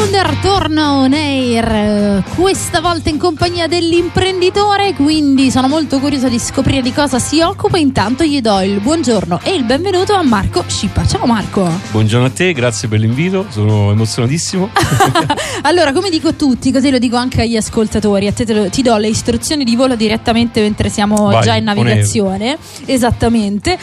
Sounder torna on air, questa volta in compagnia dell'imprenditore, quindi sono molto curiosa di scoprire di cosa si occupa. Intanto gli do il buongiorno e il benvenuto a Marco Scippa. Ciao Marco. Buongiorno a te, grazie per l'invito, sono emozionatissimo. allora, come dico a tutti, così lo dico anche agli ascoltatori, a te, lo, ti do le istruzioni di volo direttamente mentre siamo Vai, già in navigazione. Esattamente.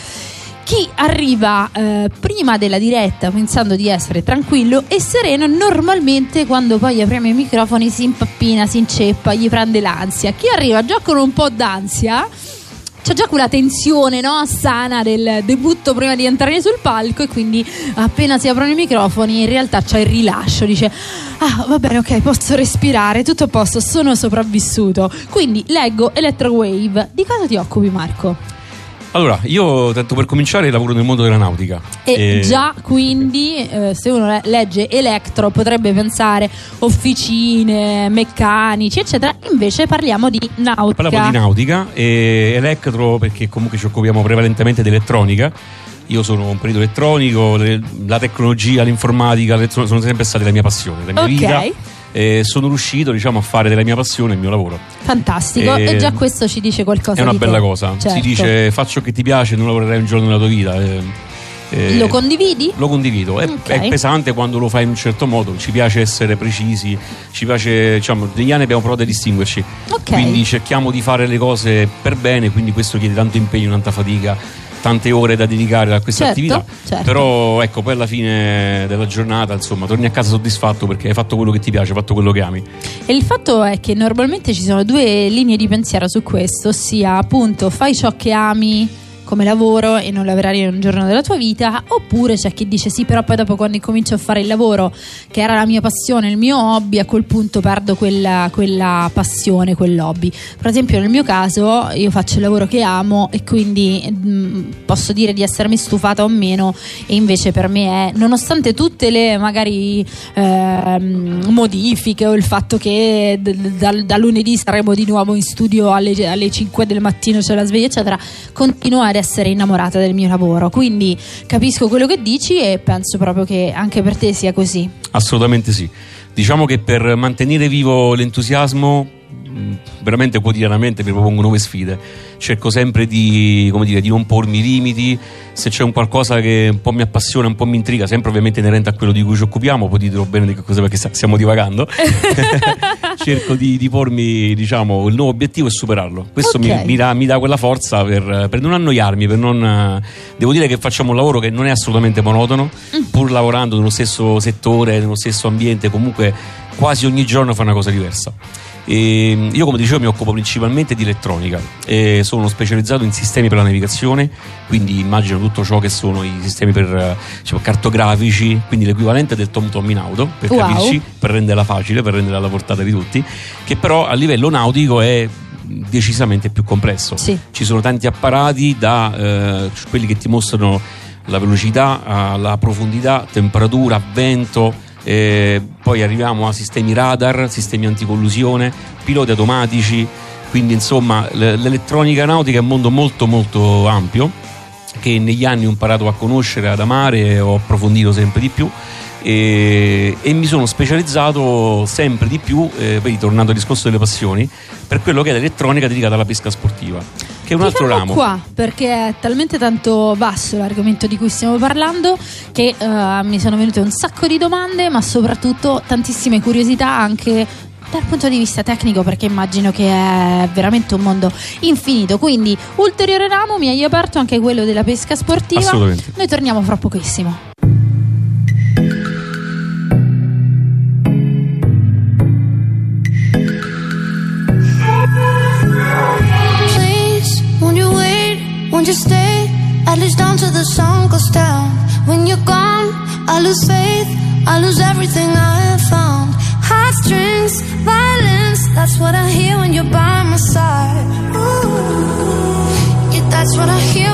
Chi arriva eh, prima della diretta pensando di essere tranquillo e sereno, normalmente quando poi apriamo i microfoni si impappina, si inceppa, gli prende l'ansia. Chi arriva già con un po' d'ansia c'è già quella tensione no, sana del debutto prima di entrare sul palco e quindi appena si aprono i microfoni in realtà c'è il rilascio, dice ah va bene ok posso respirare, tutto a posto, sono sopravvissuto. Quindi leggo Electrowave, di cosa ti occupi Marco? Allora, io tanto per cominciare lavoro nel mondo della nautica. E già quindi eh, se uno le- legge elettro potrebbe pensare officine, meccanici eccetera, invece parliamo di nautica. Parliamo di nautica e elettro perché comunque ci occupiamo prevalentemente di elettronica. Io sono un perito elettronico, le- la tecnologia, l'informatica le- sono sempre state la mia passione, la mia Ok. vita. E sono riuscito diciamo, a fare della mia passione il mio lavoro. Fantastico, E- e già questo ci dice qualcosa È una di te. bella cosa. Certo. Si dice faccio che ti piace, non lavorerai un giorno nella tua vita. Eh, eh, Lo condividi? Lo condivido, è, Ok. è pesante quando lo fai in un certo modo, ci piace essere precisi, ci piace, diciamo, negli anni abbiamo provato a distinguerci, Ok. quindi cerchiamo di fare le cose per bene, quindi questo chiede tanto impegno, tanta fatica, tante ore da dedicare a questa Certo, attività, certo. però ecco, poi alla fine della giornata, insomma, torni a casa soddisfatto perché hai fatto quello che ti piace, hai fatto quello che ami. E il fatto è che normalmente ci sono due linee di pensiero su questo, ossia appunto fai ciò che ami come lavoro e non lavorerai un giorno della tua vita, oppure c'è chi dice sì, però poi dopo quando incomincio a fare il lavoro che era la mia passione, il mio hobby, a quel punto perdo quella, quella passione, quell'hobby. Per esempio nel mio caso io faccio il lavoro che amo e quindi mm, posso dire di essermi stufata o meno e invece per me è, nonostante tutte le magari ehm, modifiche o il fatto che d- d- dal- da lunedì saremo di nuovo in studio alle, alle 5 del mattino c'è la sveglia eccetera continuo ad essere innamorata del mio lavoro quindi capisco quello che dici e penso proprio che anche per te sia così Assolutamente sì. Diciamo che per mantenere vivo l'entusiasmo, veramente quotidianamente mi propongo nuove sfide. Cerco sempre di, come dire, di non pormi limiti. Se c'è un qualcosa che un po' mi appassiona, un po' mi intriga, sempre ovviamente inerente a quello di cui ci occupiamo, poi dirò bene di che cosa perché stiamo divagando. Cerco di, di pormi, diciamo, il nuovo obiettivo e superarlo. Questo Ok. mi, mi dà, mi dà quella forza per, per non annoiarmi, per non. Devo dire che facciamo un lavoro che non è assolutamente monotono, pur lavorando nello stesso settore, nello stesso ambiente, comunque quasi ogni giorno fa una cosa diversa. E io come dicevo mi occupo principalmente di elettronica e sono specializzato in sistemi per la navigazione quindi immagino tutto ciò che sono i sistemi per, eh, diciamo, cartografici quindi l'equivalente del tom tom in auto per Wow. capirci per renderla facile per renderla alla portata di tutti che però a livello nautico è decisamente più complesso Sì. ci sono tanti apparati da eh, quelli che ti mostrano la velocità, eh, la profondità, temperatura, vento, eh, poi arriviamo a sistemi radar, sistemi anticollusione, piloti automatici, quindi insomma l'elettronica nautica è un mondo molto molto ampio che negli anni ho imparato a conoscere, ad amare ho approfondito sempre di più. E, e mi sono specializzato sempre di più, eh, poi tornando al discorso delle passioni, per quello che è l'elettronica dedicata alla pesca sportiva, che un altro Chiudiamo ramo. qua perché è talmente tanto vasto l'argomento di cui stiamo parlando che eh, mi sono venute un sacco di domande ma soprattutto tantissime curiosità anche dal punto di vista tecnico perché immagino che è veramente un mondo infinito quindi ulteriore ramo mi hai aperto anche quello della pesca sportiva Assolutamente. noi torniamo fra pochissimo Won't you stay? At least until the sun goes down. When you're gone, I lose faith. I lose everything I have found. Heartstrings, violence. That's what I hear when you're by my side. Ooh. Yeah, that's what I hear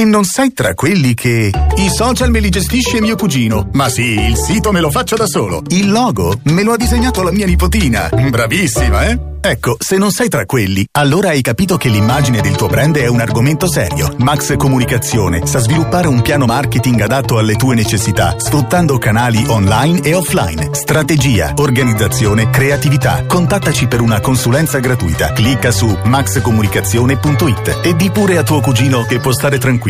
Se non sei tra quelli che. I social me li gestisce mio cugino. Ma sì, il sito me lo faccio da solo. Il logo me lo ha disegnato la mia nipotina. Bravissima, eh? Ecco, se non sei tra quelli, allora hai capito che l'immagine del tuo brand è un argomento serio. Max Comunicazione sa sviluppare un piano marketing adatto alle tue necessità, sfruttando canali online e offline. Strategia, organizzazione, creatività. Contattaci per una consulenza gratuita. Clicca su maxcomunicazione.it e di pure a tuo cugino che può stare tranquillo.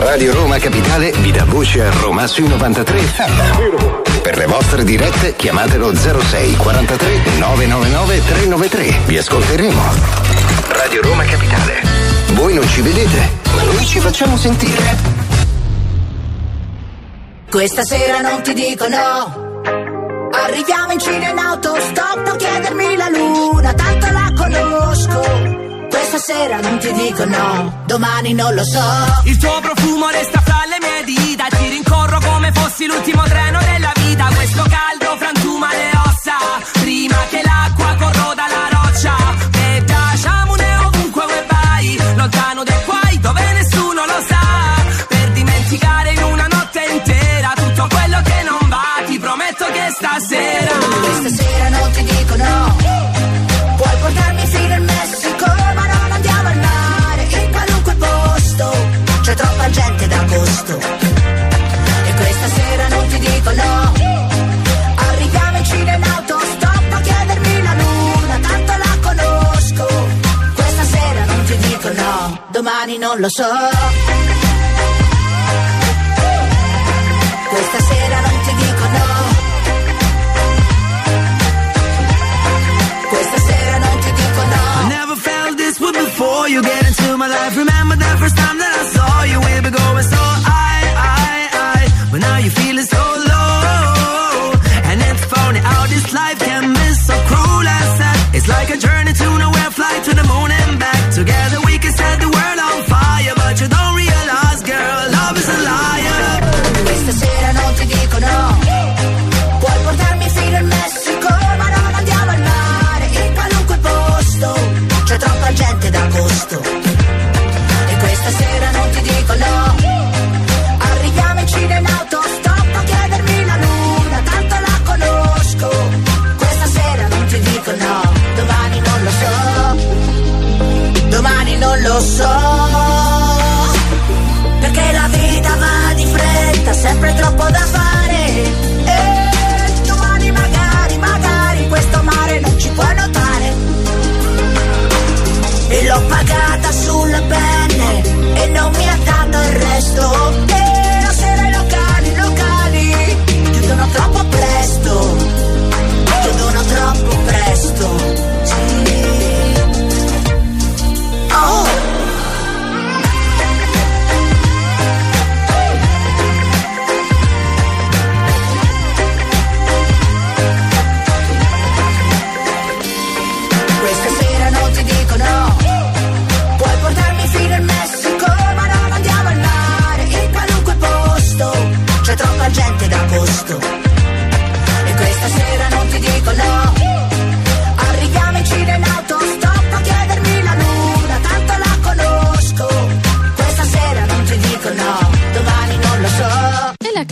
Radio Roma Capitale vi dà voce a Roma sui 93 FM. Per le vostre dirette chiamatelo 06 43 999 393. Vi ascolteremo. Radio Roma Capitale. Voi non ci vedete, ma noi ci facciamo sentire. Questa sera non ti dico no. Arriviamo in Cina in autostop, non chiedermi la luna, tanto la conosco. Questa sera non ti dico no, domani non lo so. Il tuo profumo resta fra le mie dita Ti rincorro come fossi l'ultimo treno della vita. Questo caldo frantuma le ossa Prima che l'acqua corroda la roccia. E piacciamone ovunque vuoi vai Lontano dai guai dove nessuno lo sa. Per dimenticare in una notte intera Tutto quello che non va Ti prometto che stasera. Questa sera posto. E questa sera non ti dico no. Arriviamo in cinema autostop a chiedermi la luna, tanto la conosco. Questa sera non ti dico no, domani non lo so. Questa sera non ti dico no. Questa sera non ti dico no. I never felt this way before you get into my life. Remember the first time that I saw you, we were going so a journey to nowhere, fly to the moon and back. Together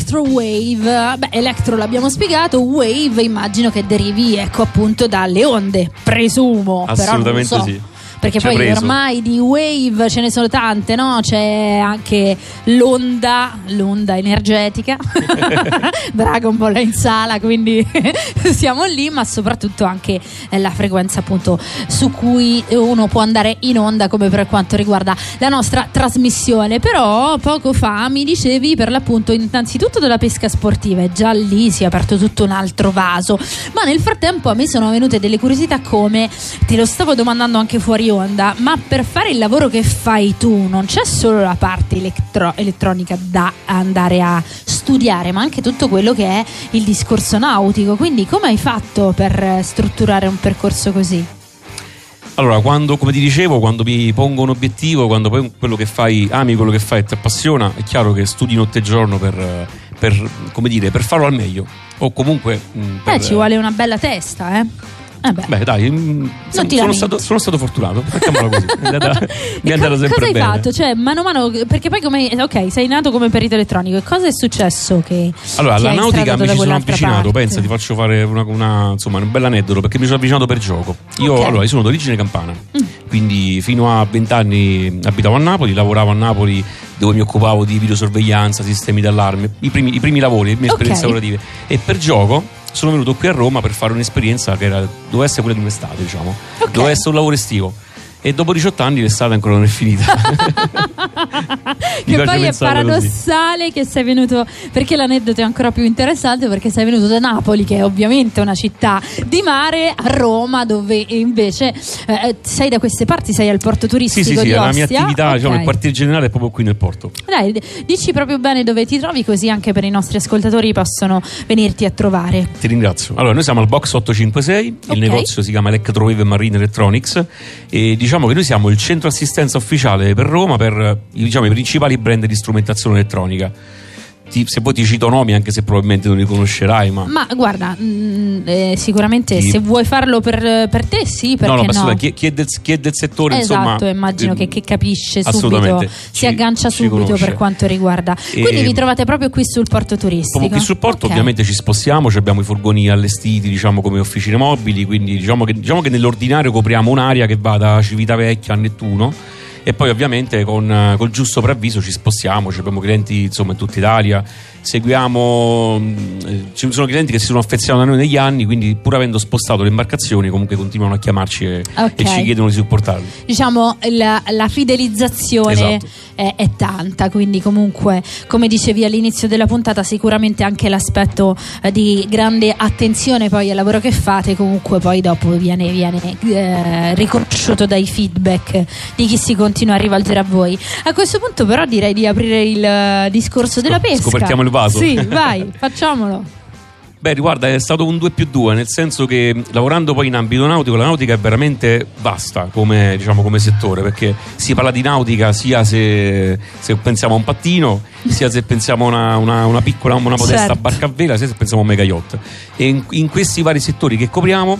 Electro Wave, beh, Electro l'abbiamo spiegato, Wave immagino che derivi, ecco appunto dalle onde, presumo, Assolutamente so. sì. Perché poi preso. ormai di wave ce ne sono tante, no? C'è anche l'onda, l'onda energetica, Dragon Ball è in sala, quindi siamo lì, ma soprattutto anche eh, la frequenza appunto su cui uno può andare in onda come per quanto riguarda la nostra trasmissione. Però poco fa mi dicevi per l'appunto innanzitutto della pesca sportiva e già lì si è aperto tutto un altro vaso, ma nel frattempo a me sono venute delle curiosità come te lo stavo domandando anche fuori onda, ma per fare il lavoro che fai tu non c'è solo la parte elettro- elettronica da andare a studiare, ma anche tutto quello che è il discorso nautico. Quindi come hai fatto per strutturare un percorso così? Allora, quando, come ti dicevo, quando mi pongo un obiettivo, quando poi quello che fai, ami quello che fai e ti appassiona, è chiaro che studi notte e giorno per, per, come dire, per farlo al meglio. O comunque. mh, per- Eh, ci vuole una bella testa, eh? Eh beh. Beh, dai, mh, sono, ti sono stato, sono stato fortunato. Mettiamola così. Mi è andata, mi è andata co- sempre cosa hai bene. fatto? Cioè, mano a mano, perché poi come. Ok, sei nato come perito elettronico. E cosa è successo che. Allora, alla nautica mi ci sono avvicinato, parte? pensa, ti faccio fare una, una- insomma, un bel aneddoto perché mi sono avvicinato per gioco. Io, Ok. Mm. allora, io sono d'origine campana, quindi fino a 20 anni abitavo a Napoli, lavoravo a Napoli dove mi occupavo di videosorveglianza, sistemi d'allarme, i primi, i primi lavori, le mie Ok. esperienze lavorative. E per gioco sono venuto qui a Roma per fare un'esperienza che era, doveva essere quella di un'estate, diciamo. Ok. Doveva essere un lavoro estivo. E dopo 18 anni l'estate ancora non è finita. Che poi è pensarla così. paradossale che sei venuto perché l'aneddoto è ancora più interessante perché sei venuto da Napoli che è ovviamente una città di mare a Roma dove invece eh, sei da queste parti sei al porto Sì, turistico sì, sì, di la mia attività, diciamo, Ok. il quartier generale è proprio qui nel porto. Dai, dici proprio bene dove ti trovi così anche per i nostri ascoltatori possono venirti a trovare Ti ringrazio. Allora, noi siamo al box 856, Ok. il negozio si chiama Electrowave Marine Electronics e diciamo che noi siamo il centro assistenza ufficiale per Roma per eh, diciamo, i principali brand di strumentazione elettronica. Ti- se poi ti cito nomi, anche se probabilmente non li conoscerai, ma. ma guarda mm, eh, sicuramente Sì. se vuoi farlo per, per te sì perché no, no, no chi, chi è del, chi è del settore, Esatto, insomma. immagino ehm, che, che capisce subito, assolutamente, si ci- aggancia ci subito conosce. per quanto riguarda. E- Quindi vi trovate proprio qui sul porto turistico. Proprio qui sul porto Ok. ovviamente ci spostiamo, ci abbiamo i furgoni allestiti diciamo come officine mobili, quindi diciamo che, diciamo che nell'ordinario copriamo un'area che va da Civitavecchia a Nettuno e poi ovviamente con eh, col giusto preavviso ci spostiamo, ci abbiamo clienti insomma in tutta Italia, seguiamo, mh, eh, ci sono clienti che si sono affezionati a noi negli anni, quindi pur avendo spostato le imbarcazioni comunque continuano a chiamarci e, Ok. e ci chiedono di supportarli. Diciamo la, la fidelizzazione Esatto. è, è tanta, quindi comunque come dicevi all'inizio della puntata sicuramente anche l'aspetto eh, di grande attenzione poi al lavoro che fate comunque poi dopo viene, viene, eh, riconosciuto dai feedback di chi si continua a rivolgere a voi. A questo punto però direi di aprire il eh, discorso della pesca. scoperchiamo il vaso. Sì, vai, facciamolo. Beh, guarda, è stato un 2 più 2, nel senso che lavorando poi in ambito nautico, la nautica è veramente vasta come, diciamo, come settore, perché si parla di nautica sia se, se pensiamo a un pattino, sia se pensiamo a una, una- una piccola, una modesta Certo. barca a vela, sia se pensiamo a un mega yacht. E in, in questi vari settori che copriamo,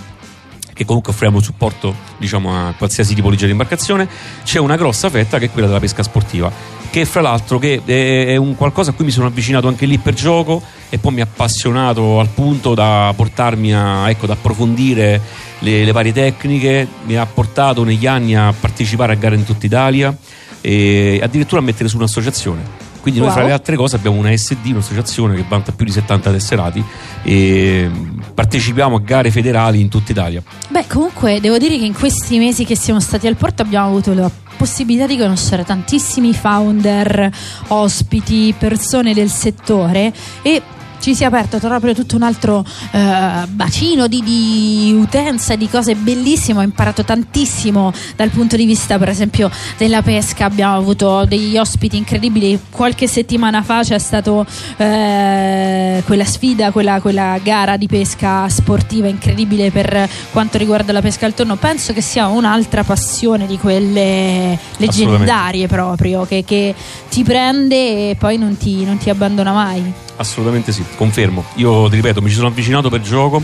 che comunque offriamo supporto diciamo, a qualsiasi tipologia di imbarcazione, c'è una grossa fetta che è quella della pesca sportiva, che fra l'altro che è, è un qualcosa a cui mi sono avvicinato anche lì per gioco e poi mi ha appassionato al punto da portarmi a, ecco, ad approfondire le, le varie tecniche, mi ha portato negli anni a partecipare a gare in tutta Italia e addirittura a mettere su un'associazione. Quindi noi Wow. fra le altre cose abbiamo una SD, un'associazione che vanta più di 70 tesserati e partecipiamo a gare federali in tutta Italia. Beh, comunque devo dire che in questi mesi che siamo stati al porto abbiamo avuto la possibilità di conoscere tantissimi founder, ospiti, persone del settore e ci si è aperto proprio tutto un altro eh, bacino di, di utenza, di cose bellissime. Ho imparato tantissimo dal punto di vista, per esempio, della pesca. Abbiamo avuto degli ospiti incredibili. Qualche settimana fa c'è stato eh, quella sfida, quella, quella gara di pesca sportiva incredibile per quanto riguarda la pesca al tonno. Penso che sia un'altra passione di quelle leggendarie proprio, che, che ti prende e poi non ti, non ti abbandona mai. Assolutamente sì, confermo. Io ti ripeto, mi ci sono avvicinato per gioco.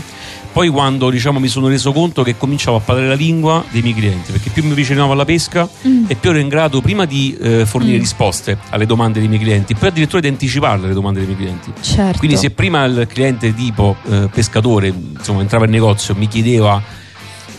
Poi quando diciamo, mi sono reso conto che cominciavo a parlare la lingua dei miei clienti, perché più mi avvicinavo alla pesca e più ero in grado prima di eh, fornire Mm. risposte alle domande dei miei clienti, poi addirittura di anticiparle le domande dei miei clienti. Certo. Quindi se prima il cliente tipo eh, pescatore insomma, entrava in negozio e mi chiedeva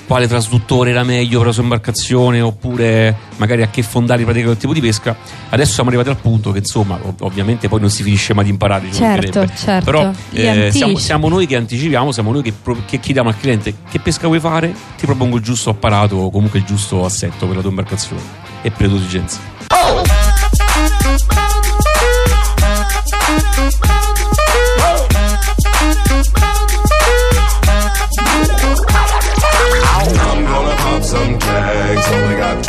quale trasduttore era meglio per la sua imbarcazione oppure magari a che fondali praticare quel tipo di pesca, adesso siamo arrivati al punto che insomma ov- ovviamente poi non si finisce mai di imparare. Certo, certo. Però eh, siamo, siamo noi che anticipiamo, siamo noi che, pro- che chiediamo al cliente che pesca vuoi fare, ti propongo il giusto apparato o comunque il giusto assetto per la tua imbarcazione e per le tue esigenze.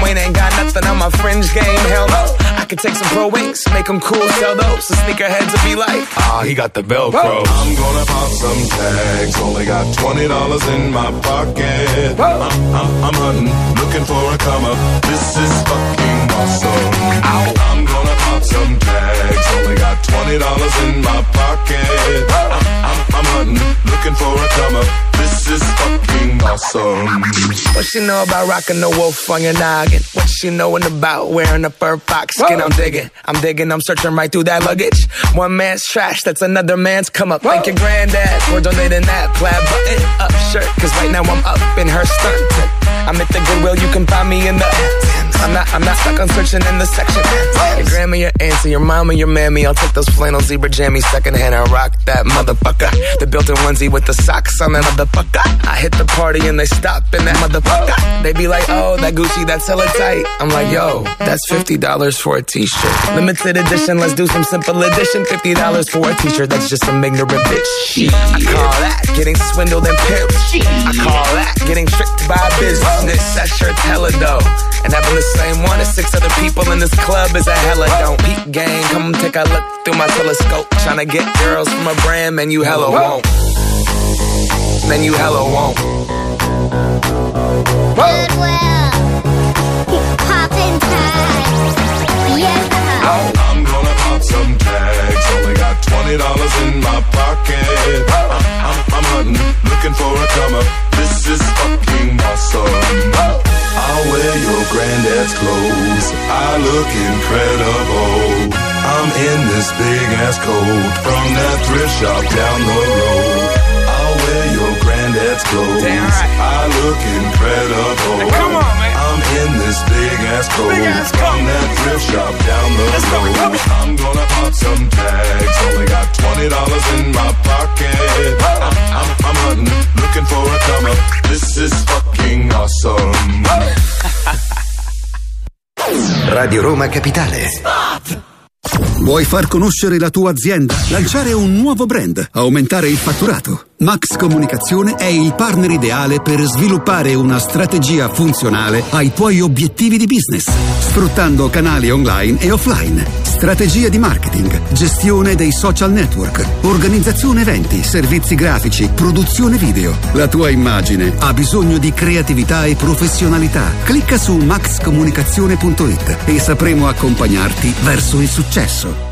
Wayne ain't got nothing on my fringe game. Hell no. I could take some pro wings, make them cool, sell those. The sneakerheads will be like, ah, he got the Velcro. I'm gonna pop some tags. Only got twenty dollars in my pocket. I'm, I'm, I'm hunting, looking for a come up. This is fucking awesome. I'm gonna pop some tags. Only got twenty dollars in my pocket. I'm, I'm, I'm hunting, looking for a come up. This is fucking awesome. What she know about rocking the wolf on your noggin? What she knowin' about wearing a fur fox skin? I'm digging, I'm digging, I'm searching right through that luggage. One man's trash, that's another man's come up. Thank your granddad for donating that plaid button up shirt. Cause right now I'm up in her skirt. I'm at the Goodwill, you can find me in the. I'm not, I'm not stuck on searching in the section. Your grandma, your auntie, your mama, your mammy. I'll take those flannel zebra jammies secondhand and rock that motherfucker. The built-in onesie with the socks on that motherfucker. I hit the party and they stop in that motherfucker. They be like, oh, that Gucci, that's hella tight. I'm like, yo, that's $50 for a t-shirt. Limited edition, let's do some simple edition. $50 for a t-shirt, that's just some ignorant bitch. I call that getting swindled and pimped. I call that getting tricked by a business. That shirt's hella dope. And having the same one as six other people in this club is a hella don't. Peak gang, come take a look through my telescope. Tryna get girls from a brand, man, you hella won't. Man, you hella won't. Goodwill. Poppin' tags. Yeah. I'm gonna pop some tags. Only got twenty twenty dollars in my pocket. I'm, I'm, I'm hunting, looking for a comer. This is fucking awesome. I'll wear your granddad's clothes. I look incredible. I'm in this big ass coat from that thrift shop down the road. Your granddad's clothes. I look incredible. come on, man. I'm in this big ass coat Big ass from coat. that thrift shop down the Let's go, road. come on. I'm gonna pop some tags. Only got twenty dollars in my pocket. I'm, I'm, I'm hunting, looking for a comer. This is fucking awesome. Radio Roma Capitale. Vuoi far conoscere la tua azienda? Lanciare un nuovo brand? Aumentare il fatturato? Max Comunicazione è il partner ideale per sviluppare una strategia funzionale ai tuoi obiettivi di business, sfruttando canali online e offline, strategie di marketing, gestione dei social network, organizzazione eventi, servizi grafici, produzione video. La tua immagine ha bisogno di creatività e professionalità. Clicca su maxcomunicazione.it e sapremo accompagnarti verso il successo.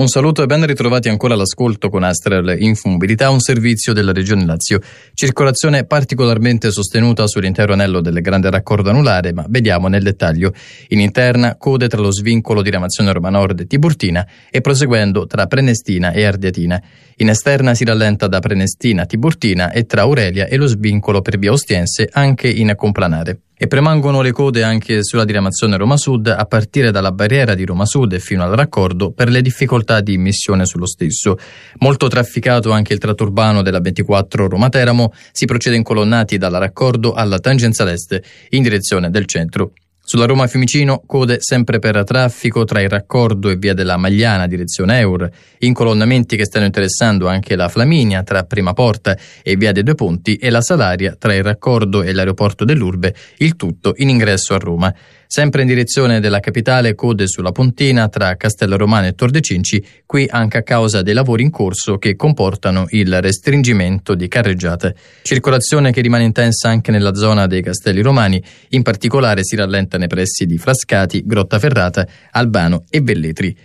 Un saluto e ben ritrovati ancora all'ascolto con Astral Infomobilità, un servizio della Regione Lazio. Circolazione particolarmente sostenuta sull'intero anello del grande raccordo anulare, ma vediamo nel dettaglio. In interna, code tra lo svincolo di Ramazione Roma Nord e Tiburtina e proseguendo tra Prenestina e Ardiatina. In esterna si rallenta da Prenestina a Tiburtina e tra Aurelia e lo svincolo per via Ostiense anche in Complanare. E premangono le code anche sulla diramazione Roma Sud a partire dalla barriera di Roma Sud e fino al raccordo per le difficoltà di immissione sullo stesso. Molto trafficato anche il tratto urbano della 24 Roma Teramo, si procede incolonnati dalla raccordo alla tangenziale est in direzione del centro. Sulla Roma Fiumicino, code sempre per traffico tra il raccordo e via della Magliana direzione Eur, incolonnamenti che stanno interessando anche la Flaminia tra Prima Porta e via dei Due Ponti e la Salaria tra il raccordo e l'aeroporto dell'Urbe, il tutto in ingresso a Roma. Sempre in direzione della capitale, code sulla Pontina tra Castello Romano e Tor de Cinci, qui anche a causa dei lavori in corso che comportano il restringimento di carreggiate. Circolazione che rimane intensa anche nella zona dei Castelli Romani, in particolare si rallenta nei pressi di Frascati, Grottaferrata, Albano e Velletri.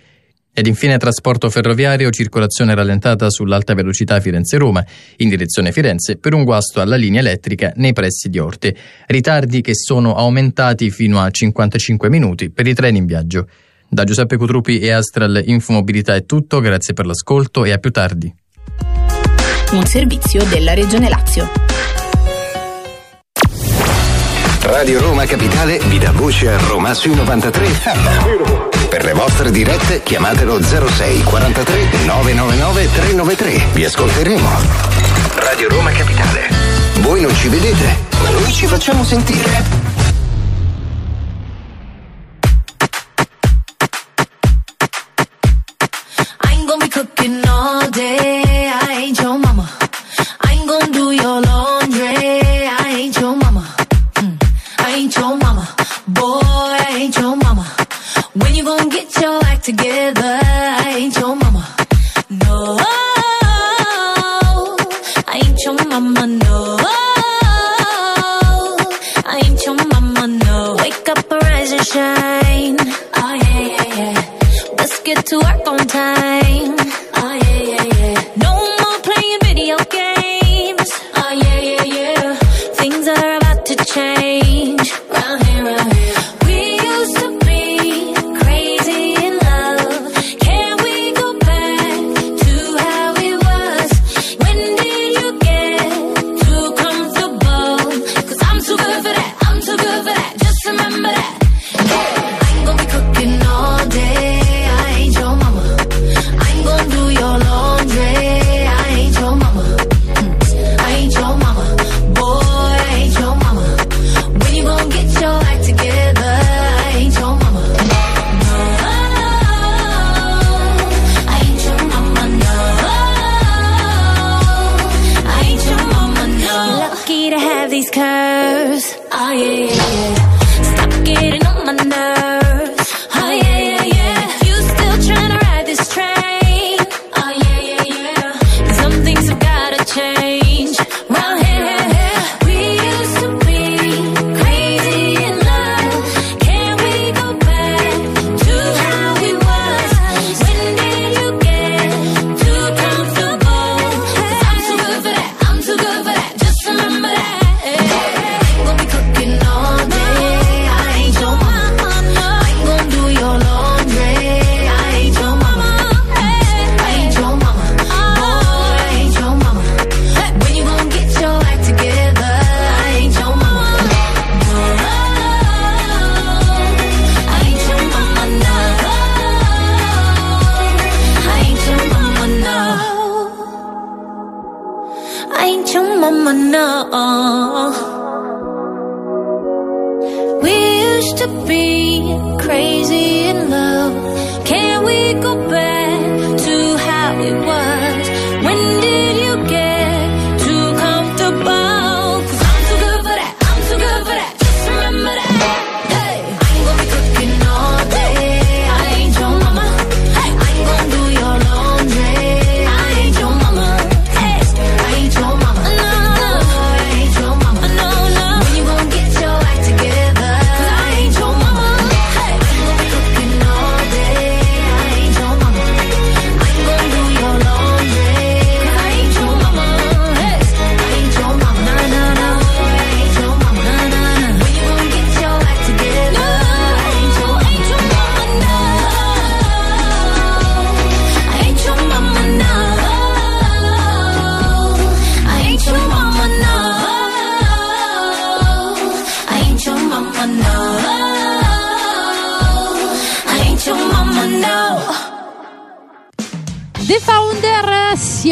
Ed infine trasporto ferroviario, circolazione rallentata sull'alta velocità Firenze-Roma in direzione Firenze per un guasto alla linea elettrica nei pressi di Orte. Ritardi che sono aumentati fino a 55 minuti per i treni in viaggio. Da Giuseppe Cutrupi e Astral Infomobilità è tutto, grazie per l'ascolto e a più tardi. Un servizio della Regione Lazio. Radio Roma Capitale vi dà voce a Roma sui 93 FM. Per le vostre dirette chiamatelo 06 43 999 393. Vi ascolteremo. Radio Roma Capitale. Voi non ci vedete, ma noi ci facciamo sentire. Cooking all day. Together?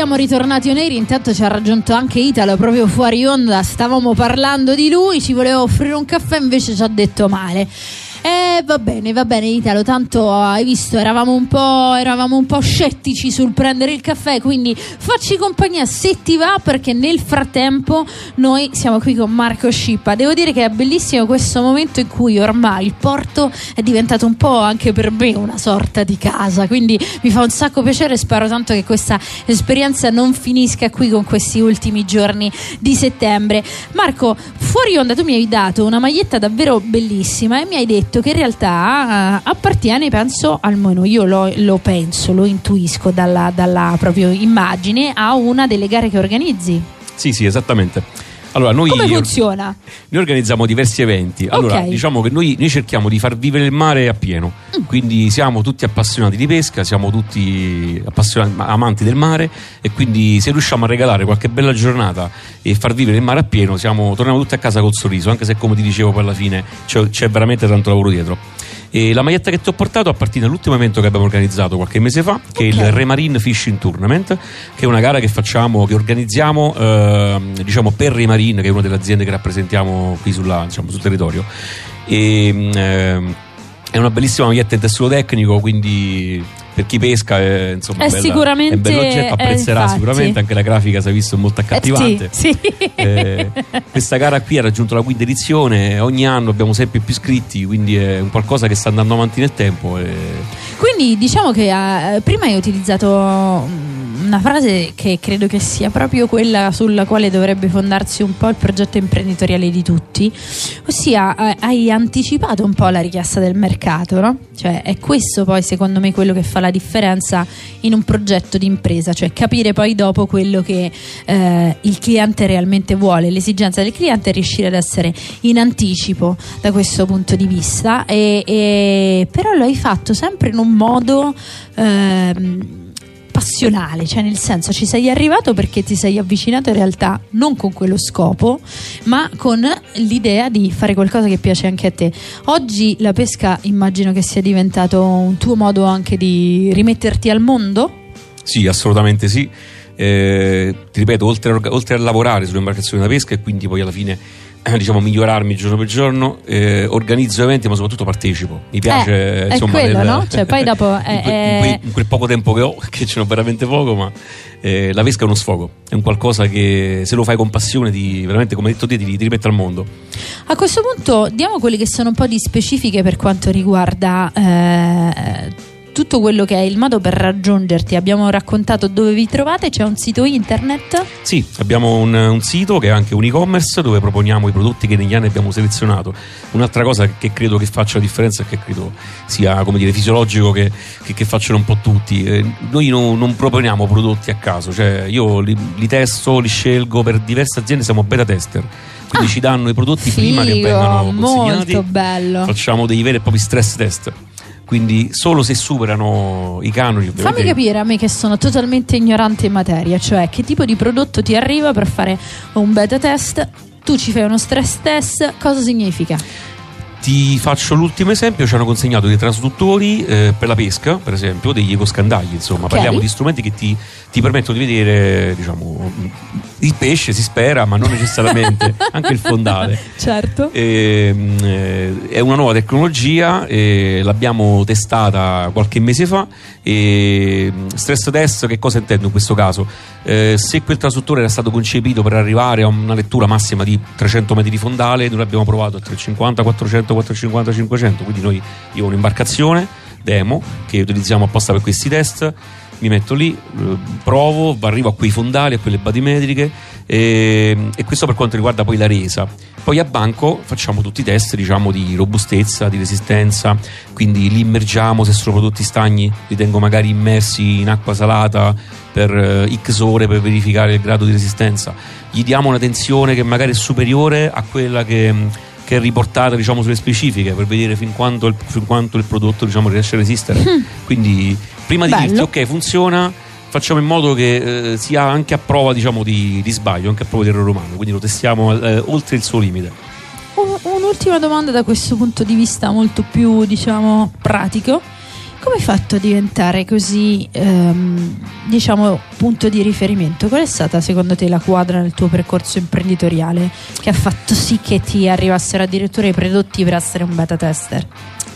Siamo ritornati on air, intanto ci ha raggiunto anche Italo proprio fuori onda, stavamo parlando di lui, ci voleva offrire un caffè, invece ci ha detto male. Eh, va bene, va bene Italo, tanto hai visto, eravamo un eravamo un po' scettici sul prendere il caffè, quindi facci compagnia se ti va perché nel frattempo noi siamo qui con Marco Scippa. Devo dire che è bellissimo questo momento in cui ormai il porto è diventato un po' anche per me una sorta di casa, quindi mi fa un sacco piacere e spero tanto che questa esperienza non finisca qui con questi ultimi giorni di settembre. Marco, fuori onda tu mi hai dato una maglietta davvero bellissima e mi hai detto che in realtà eh, appartiene, penso, almeno io lo, lo penso, lo intuisco dalla, dalla proprio immagine, a una delle gare che organizzi. Sì, sì, esattamente. Allora, noi, Come funziona? noi organizziamo diversi eventi. Allora, Ok. diciamo che noi, noi cerchiamo di far vivere il mare a pieno. Mm. Quindi siamo tutti appassionati di pesca, siamo tutti amanti del mare e quindi se riusciamo a regalare qualche bella giornata e far vivere il mare a pieno, siamo, torniamo tutti a casa col sorriso, anche se come ti dicevo poi alla fine c'è, c'è veramente tanto lavoro dietro. E la maglietta che ti ho portato appartiene all'ultimo evento che abbiamo organizzato qualche mese fa, che è il Remarine Fishing Tournament, che è una gara che facciamo, che organizziamo ehm, diciamo per Remarine, che è una delle aziende che rappresentiamo qui sulla, diciamo, sul territorio. E, ehm, è una bellissima maglietta in tessuto tecnico, quindi per chi pesca è, insomma, È bella- sicuramente- è un bell'oggetto, eh, apprezzerà infatti. sicuramente, anche la grafica si è visto molto accattivante. Eh, sì, sì. Eh, questa gara qui ha raggiunto la quinta edizione, ogni anno abbiamo sempre più iscritti, quindi è un qualcosa che sta andando avanti nel tempo. e- Quindi diciamo che eh, prima hai utilizzato mm, una frase che credo che sia proprio quella sulla quale dovrebbe fondarsi un po' il progetto imprenditoriale di tutti, ossia eh, hai anticipato un po' la richiesta del mercato, no? Cioè è questo poi secondo me quello che fa la differenza in un progetto di impresa, cioè capire poi dopo quello che eh, il cliente realmente vuole, l'esigenza del cliente e riuscire ad essere in anticipo da questo punto di vista, e, e- però lo hai fatto sempre in un modo ehm, passionale, cioè nel senso ci sei arrivato perché ti sei avvicinato in realtà non con quello scopo, ma con l'idea di fare qualcosa che piace anche a te. Oggi la pesca immagino che sia diventato un tuo modo anche di rimetterti al mondo? Sì, assolutamente sì. Eh, ti ripeto, oltre a, oltre a lavorare sulle imbarcazioni da pesca e quindi poi alla fine diciamo migliorarmi giorno per giorno, eh, organizzo eventi ma soprattutto partecipo. Mi piace Eh, è insomma quello, nel- no? Cioè, poi dopo è- in, quel, è- in quel poco tempo che ho, che ce n'ho veramente poco, ma eh, la pesca è uno sfogo, è un qualcosa che se lo fai con passione ti, veramente come hai detto te ti, ti rimette al mondo. A questo punto diamo quelle che sono un po' di specifiche per quanto riguarda eh, tutto quello che è il modo per raggiungerti. Abbiamo raccontato dove vi trovate, c'è un sito internet. Sì, abbiamo un, un sito che è anche un e-commerce dove proponiamo i prodotti che negli anni abbiamo selezionato. Un'altra cosa che credo che faccia la differenza e che credo sia come dire, fisiologico che, che- che facciano un po' tutti. Eh, noi no- non proponiamo prodotti a caso, cioè io li, li testo, li scelgo per diverse aziende, siamo beta tester. Quindi ci danno i prodotti prima che Ah, Figo, vengano consegnati. molto bello. Facciamo dei veri e propri stress test. Quindi solo se superano i canoni, ovviamente. Fammi capire a me che sono totalmente ignorante in materia, cioè che tipo di prodotto ti arriva per fare un beta test, tu ci fai uno stress test, cosa significa? Ti faccio l'ultimo esempio: ci hanno consegnato dei trasduttori eh, per la pesca, per esempio, degli ecoscandagli. Insomma, Ok. parliamo di strumenti che ti, ti permettono di vedere, diciamo, il pesce, si spera, ma non necessariamente anche il fondale. Certo. Ehm, eh, è una nuova tecnologia, eh, l'abbiamo testata qualche mese fa. E mm, stress test, che cosa intendo in questo caso? Eh, se quel trasduttore era stato concepito per arrivare a una lettura massima di 300 metri di fondale, noi l'abbiamo provato a 350, 400, 450, 500. Quindi noi io ho un'imbarcazione demo che utilizziamo apposta per questi test. Mi metto lì, provo, arrivo a quei fondali, a quelle badimetriche e, e questo per quanto riguarda poi la resa. Poi a banco facciamo tutti i test diciamo di robustezza, di resistenza, quindi li immergiamo se sono prodotti stagni, li tengo magari immersi in acqua salata per eh, x ore per verificare il grado di resistenza. Gli diamo una tensione che magari è superiore a quella che, che riportata diciamo, sulle specifiche per vedere fin quanto il, fin quanto il prodotto diciamo, riesce a resistere. Quindi prima di Bello. dirti ok funziona, facciamo in modo che eh, sia anche a prova diciamo, di, di sbaglio, anche a prova di errore umano, quindi lo testiamo eh, oltre il suo limite. Un- un'ultima domanda da questo punto di vista molto più, diciamo, pratico. Come hai fatto a diventare così, ehm, diciamo, punto di riferimento? Qual è stata secondo te la quadra nel tuo percorso imprenditoriale che ha fatto sì che ti arrivassero addirittura i prodotti per essere un beta tester?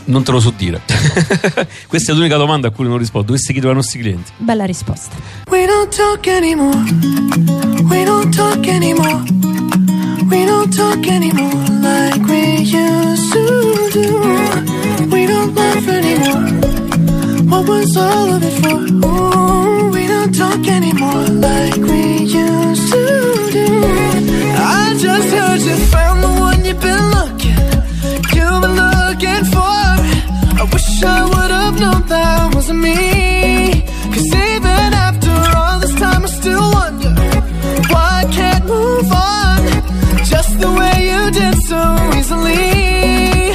Non te lo so dire. Questa è l'unica domanda a cui non rispondo. Dovresti chiedere ai nostri clienti. Bella risposta. We don't talk anymore. We don't talk anymore. We don't talk anymore like we used to do. We don't laugh anymore. What was all of it for? Ooh, we don't talk anymore like we used to do. I just heard you found the one you've been looking. You've been looking for. I wish I would have known that wasn't me. Cause even after all this time, I still wonder why I can't move on just the way you did so easily.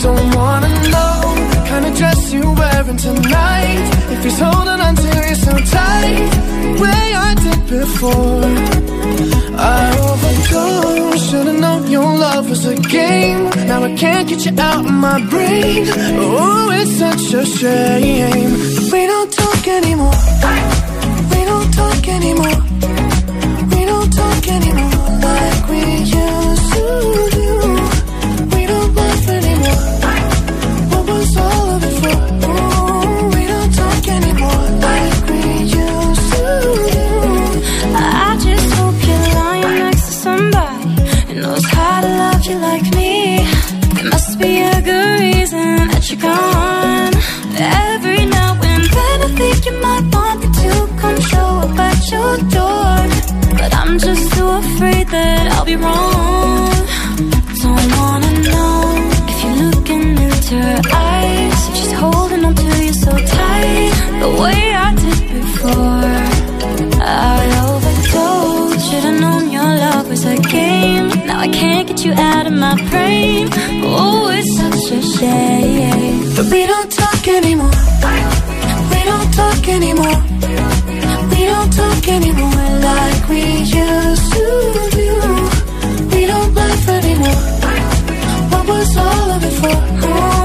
Don't wanna you're wearing tonight. If he's holding on to you so tight, way I did before. I overdosed. Should've known your love was a game. Now I can't get you out of my brain. Oh, it's such a shame. We don't talk anymore. We don't talk anymore. That I'll be wrong. Don't wanna know if you're looking into her eyes. She's holding on to you so tight, the way I did before. I overdosed. Should've known your love was a game. Now I can't get you out of my brain. Oh, it's such a shame. But we don't talk anymore. We don't talk anymore. We don't talk anymore like we used to for? Oh,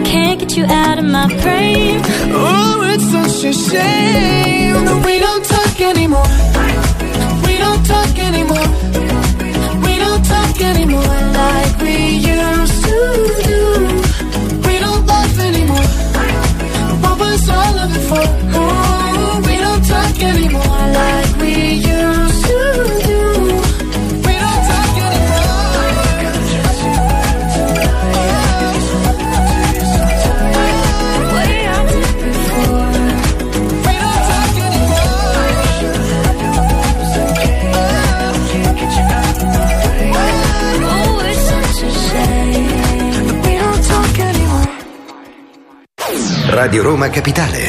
I can't get you out of my brain. Oh, it's such a shame that we don't talk anymore. We don't talk anymore. We don't talk anymore Radio Roma Capitale.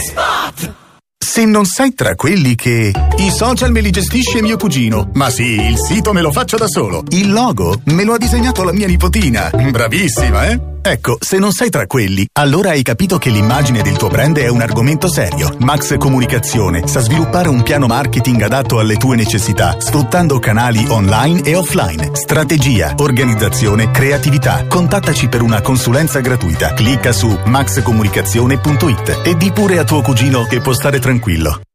Se non sei tra quelli che i social me li gestisce mio cugino, ma sì, il sito me lo faccio da solo. Il logo me lo ha disegnato la mia nipotina. Bravissima, eh? Ecco, se non sei tra quelli, allora hai capito che l'immagine del tuo brand è un argomento serio. Max Comunicazione sa sviluppare un piano marketing adatto alle tue necessità, sfruttando canali online e offline. Strategia, organizzazione, creatività. Contattaci per una consulenza gratuita. Clicca su maxcomunicazione.it e di pure a tuo cugino che può stare tranquillo.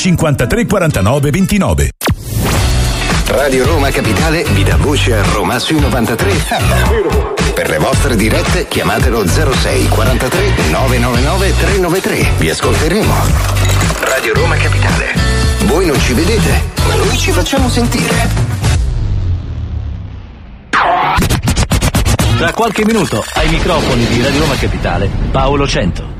53 49 29. Radio Roma Capitale vi dà voce a Roma sui 93. Per le vostre dirette chiamatelo 06 43 999 393. Vi ascolteremo. Radio Roma Capitale. Voi non ci vedete, ma noi ci facciamo sentire. Tra qualche minuto ai microfoni di Radio Roma Capitale, Paolo Cento.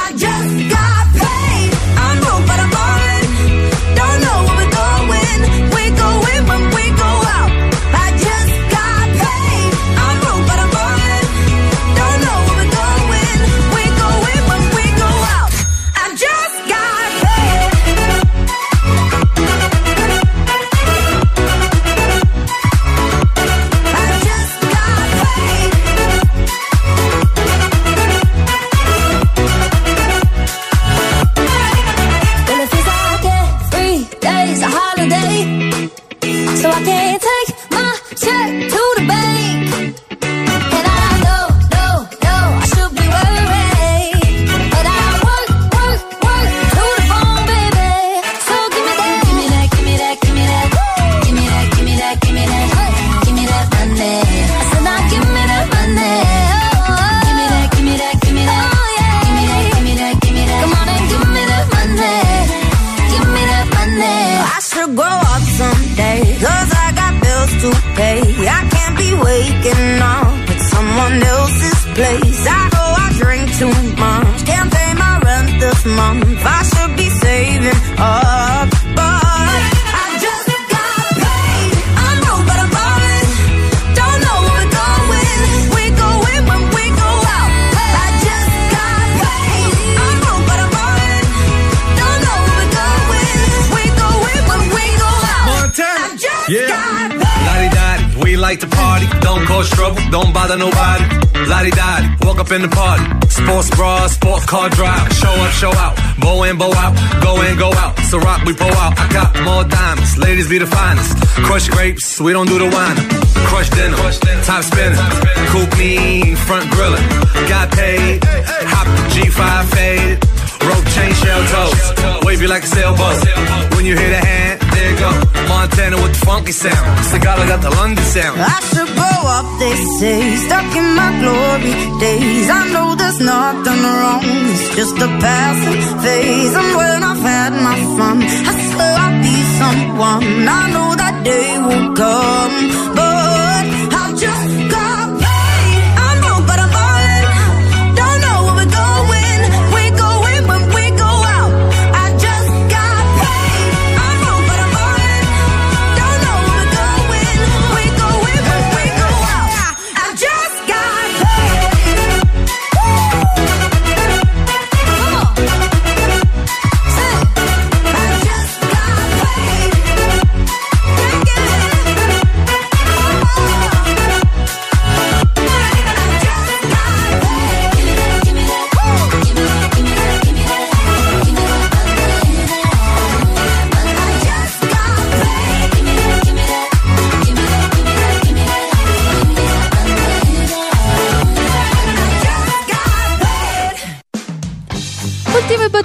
like to party. Don't cause trouble, don't bother nobody. Lottie Dottie, walk up in the party. Sports bra, sport car drive. Show up, show out. Bow in, bow out. Go in, go out. So rock, we pull out. I got more diamonds. Ladies be the finest. Crush grapes, we don't do the wine. Crush dinner, top spinner. Coupe me, front griller. Got paid, hop the G5 faded. Rope chain shell toes. Wave you like a sailboat. When you hit a hand, there. Montana with the funky sound. Sagala got the London sound. I should grow up, they say, stuck in my glory days. I know there's nothing wrong, it's just a passing phase. And when I've had my fun, I swear I'll be someone. I know that day will come, but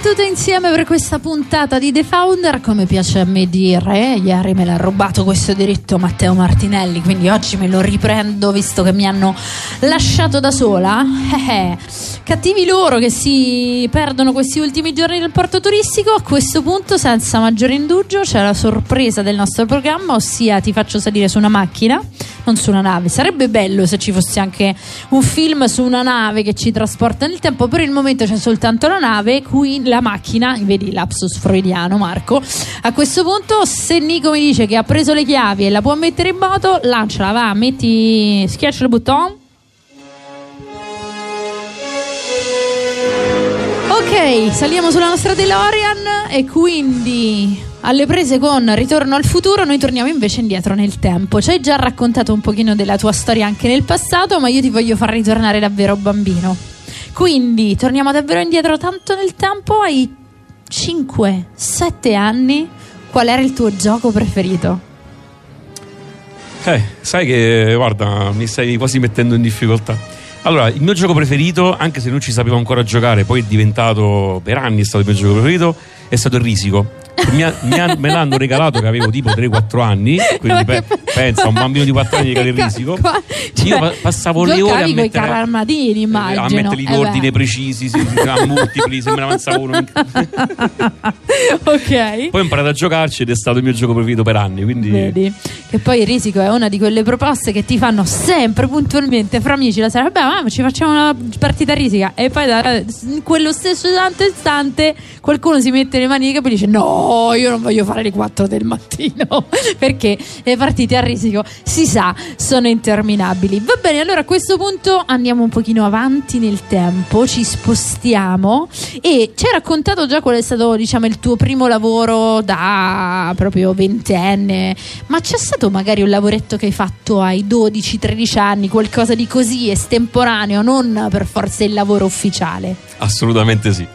Battute insieme per questa puntata di The Founder, come piace a me dire, ieri me l'ha rubato questo diritto Matteo Martinelli, quindi oggi me lo riprendo visto che mi hanno lasciato da sola. Eh, eh. Cattivi loro che si perdono questi ultimi giorni del porto turistico, a questo punto senza maggiore indugio c'è la sorpresa del nostro programma, ossia ti faccio salire su una macchina, non su una nave. Sarebbe bello se ci fosse anche un film su una nave che ci trasporta nel tempo, per il momento c'è soltanto la nave, qui la macchina, vedi lapsus freudiano Marco. A questo punto se Nico mi dice che ha preso le chiavi e la può mettere in moto, lanciala, va, metti schiaccia il bottone. Ok, saliamo sulla nostra DeLorean e quindi alle prese con Ritorno al futuro, noi torniamo invece indietro nel tempo. Ci hai già raccontato un pochino della tua storia anche nel passato, ma io ti voglio far ritornare davvero bambino. Quindi torniamo davvero indietro tanto nel tempo, ai 5-7 anni. Qual era il tuo gioco preferito? Eh, sai che, guarda, mi stai quasi mettendo in difficoltà. Allora, il mio gioco preferito, anche se non ci sapevo ancora giocare, poi è diventato per anni è stato il mio gioco preferito, è stato il risico. Mi ha- mi ha- me l'hanno regalato che avevo tipo 3-4 anni, quindi pe- pensa a un bambino di 4 anni che ha il risico. Io cioè, pa- passavo le ore a mettere, armadini, a immagino. mettere in Eh beh. ordine precisi, sì, sì, a multipli, sembra avanzava uno. ok. Poi ho imparato a giocarci ed è stato il mio gioco preferito per anni, quindi Vedi che poi il risico è una di quelle proposte che ti fanno sempre puntualmente fra amici la sera. Vabbè, mamma, ci facciamo una partita risica. E poi da, in quello stesso istante qualcuno si mette le mani nei capelli e dice: No, io non voglio fare le 4 del mattino. Perché le partite a risico si sa sono interminabili. Va bene, allora a questo punto andiamo un pochino avanti nel tempo, ci spostiamo e ci hai raccontato già qual è stato, diciamo, il tuo primo lavoro da proprio ventenne, ma c'è stato magari un lavoretto che hai fatto ai 12-13 anni, qualcosa di così estemporaneo, non per forza il lavoro ufficiale? assolutamente sì.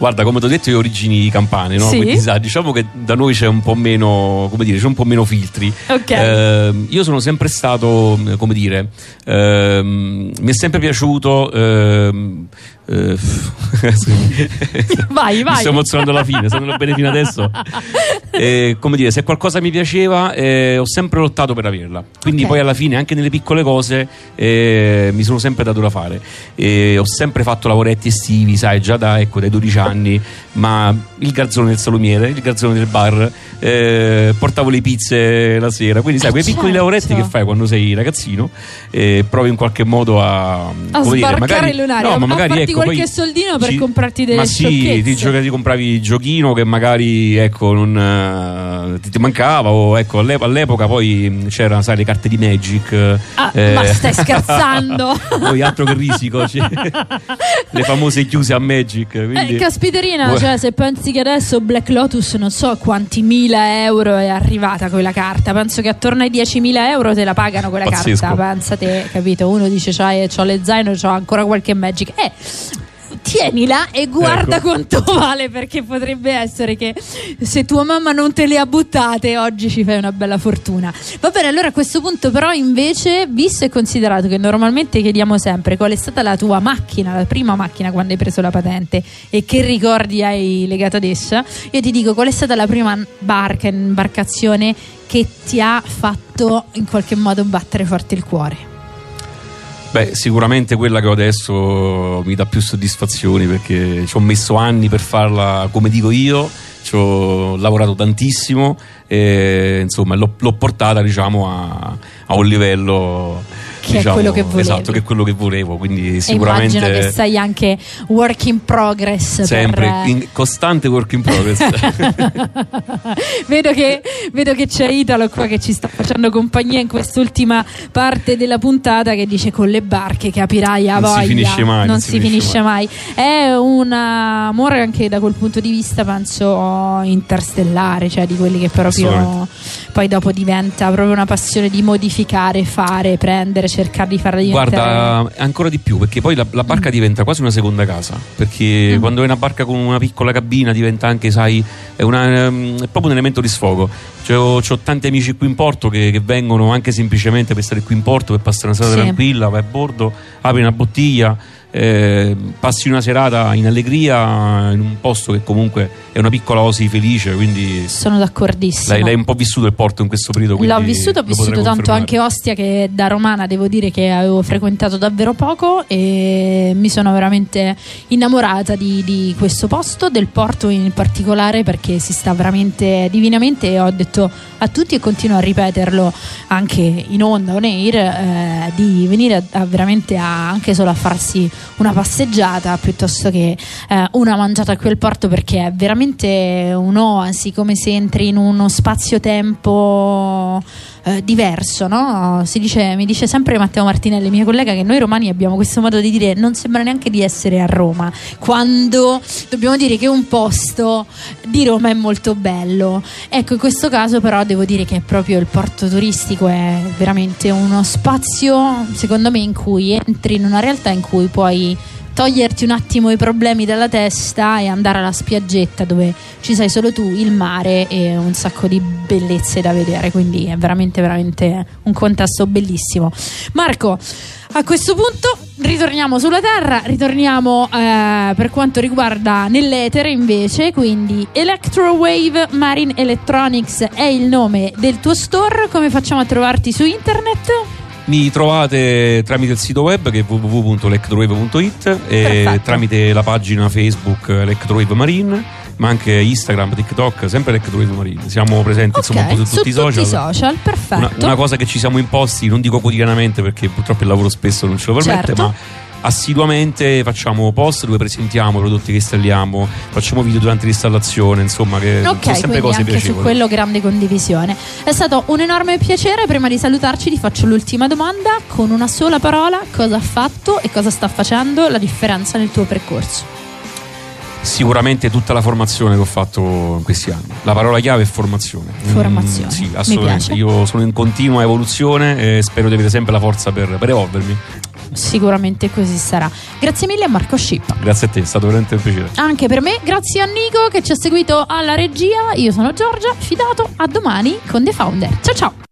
Guarda, come ti ho detto, io ho origini campane, no? Sì. Quindi sa, diciamo che da noi c'è un po' meno, come dire, c'è un po' meno filtri. Ok. Ehm, io sono sempre stato, eh, come dire, ehm, mi è sempre piaciuto. ehm, eh, Vai, vai. Mi sto emozionando alla fine, va bene fino adesso. Eh, come dire, se qualcosa mi piaceva, eh, ho sempre lottato per averla. Quindi Ok. poi alla fine, anche nelle piccole cose, eh, mi sono sempre dato da fare. E ho sempre fatto lavoretti estivi, sai, già da, ecco, dai 12 anni, ma il garzone del salumiere, il garzone del bar, eh, portavo le pizze la sera. Quindi, sai, quei piccoli certo. lavoretti che fai quando sei ragazzino, eh, provi in qualche modo a. A come dire, sbarcare magari, il lunario, no, ma a farti ecco, qualche soldino per ci- comprarti delle ma sì, sciocchezze. ti, gioca- ti compravi il giochino che magari ecco, non, eh, ti, ti mancava o ecco, all'ep- all'epoca poi mh, c'erano sai, le carte di Magic Ah, eh, ma stai scherzando? poi altro che risico cioè, le famose chiuse a Magic quindi... Eh, caspiterina, Vuoi- cioè se pensi che adesso Black Lotus non so quanti mila euro è arrivata quella carta, penso che attorno ai 10.000 euro te la pagano quella Pazzesco. carta, pensa te, capito? Uno dice c'hai, c'ho le zaino, c'ho ancora qualche Magic, eh tienila e guarda Ecco. quanto vale perché potrebbe essere che se tua mamma non te le ha buttate oggi ci fai una bella fortuna va bene allora a questo punto però invece visto e considerato che normalmente chiediamo sempre qual è stata la tua macchina la prima macchina quando hai preso la patente e che ricordi hai legato ad essa io ti dico qual è stata la prima barca imbarcazione che ti ha fatto in qualche modo battere forte il cuore? Beh, sicuramente quella che ho adesso mi dà più soddisfazioni perché ci ho messo anni per farla come dico io, ci ho lavorato tantissimo e insomma l'ho, l'ho portata diciamo a, a un livello Che è diciamo, quello che volevi. Esatto, che è quello che volevo, quindi E immagino sicuramente che sei anche work in progress. sempre per- in costante work in progress. vedo, che, vedo che c'è Italo qua che ci sta facendo compagnia in quest'ultima parte della puntata che dice con le barche capirai a Non si voglia finisce mai, non, si, si finisce, finisce mai. è un amore anche da quel punto di vista penso interstellare cioè di quelli che proprio poi dopo diventa proprio una passione di modificare fare prendere cercare di farla diventare Guarda, ancora di più, perché poi la, la barca Mm. diventa quasi una seconda casa. Perché quando è una barca con una piccola cabina diventa anche, sai, è, una- ehm, è proprio un elemento di sfogo. Cioè, ho, ho tanti amici qui in porto che, che vengono anche semplicemente per stare qui in porto, per passare una serata Sì. tranquilla, vai a bordo, apri una bottiglia. Eh, passi una serata in allegria in un posto che comunque è una piccola osi felice quindi sono d'accordissimo. Lei, è un po' vissuto il porto in questo periodo L'ho vissuto, ho vissuto tanto anche Ostia che da romana devo dire che avevo frequentato davvero poco e mi sono veramente innamorata di, di questo posto, del porto in particolare perché si sta veramente divinamente e ho detto a tutti e continuo a ripeterlo anche in onda, on air, eh, di venire a, a veramente a, anche solo a farsi una passeggiata piuttosto che eh, una mangiata a quel porto perché è veramente un'oasi, come se entri in uno spazio-tempo eh, diverso, no? Dice, mi dice sempre Matteo Martinelli, mia collega, che noi romani abbiamo questo modo di dire non sembra neanche di essere a Roma, quando dobbiamo dire che un posto di Roma è molto bello. Ecco, in questo caso però devo dire che proprio il porto turistico è veramente uno spazio, secondo me, in cui entri in una realtà in cui puoi toglierti un attimo i problemi dalla testa e andare alla spiaggetta dove ci sei solo tu, il mare e un sacco di bellezze da vedere, quindi è veramente veramente un contesto bellissimo. Marco, a questo punto ritorniamo sulla Terra, ritorniamo eh, per quanto riguarda nell'etere invece, quindi Electrowave Marine Electronics è il nome del tuo store, come facciamo a trovarti su internet? Mi trovate tramite il sito web che è www.electrowave.it e Perfetto. tramite la pagina Facebook Electrowave Marine, ma anche Instagram, TikTok, sempre Electrowave Marine. Siamo presenti insomma un po' su, Ok, tutti i social. social, perfetto. Una, una cosa che ci siamo imposti, non dico quotidianamente perché purtroppo il lavoro spesso non ce lo permette, Certo. ma assiduamente facciamo post dove presentiamo i prodotti che installiamo, facciamo video durante l'installazione, insomma, che sono Ok, sempre cose anche su piacevoli. quello grande condivisione. È stato un enorme piacere. Prima di salutarci, ti faccio l'ultima domanda. Con una sola parola, cosa ha fatto e cosa sta facendo la differenza nel tuo percorso? Sicuramente tutta la formazione che ho fatto in questi anni. La parola chiave è formazione. Mm, Formazione. sì, Mi assolutamente. Io sono in continua evoluzione e spero di avere sempre la forza per, per evolvermi. Sicuramente così sarà. Grazie mille a Marco Scippa. Grazie a te, è stato veramente un piacere. Anche per me, grazie a Nico che ci ha seguito alla regia. Io sono Giorgia, fidato. A domani con The Founder. Ciao ciao.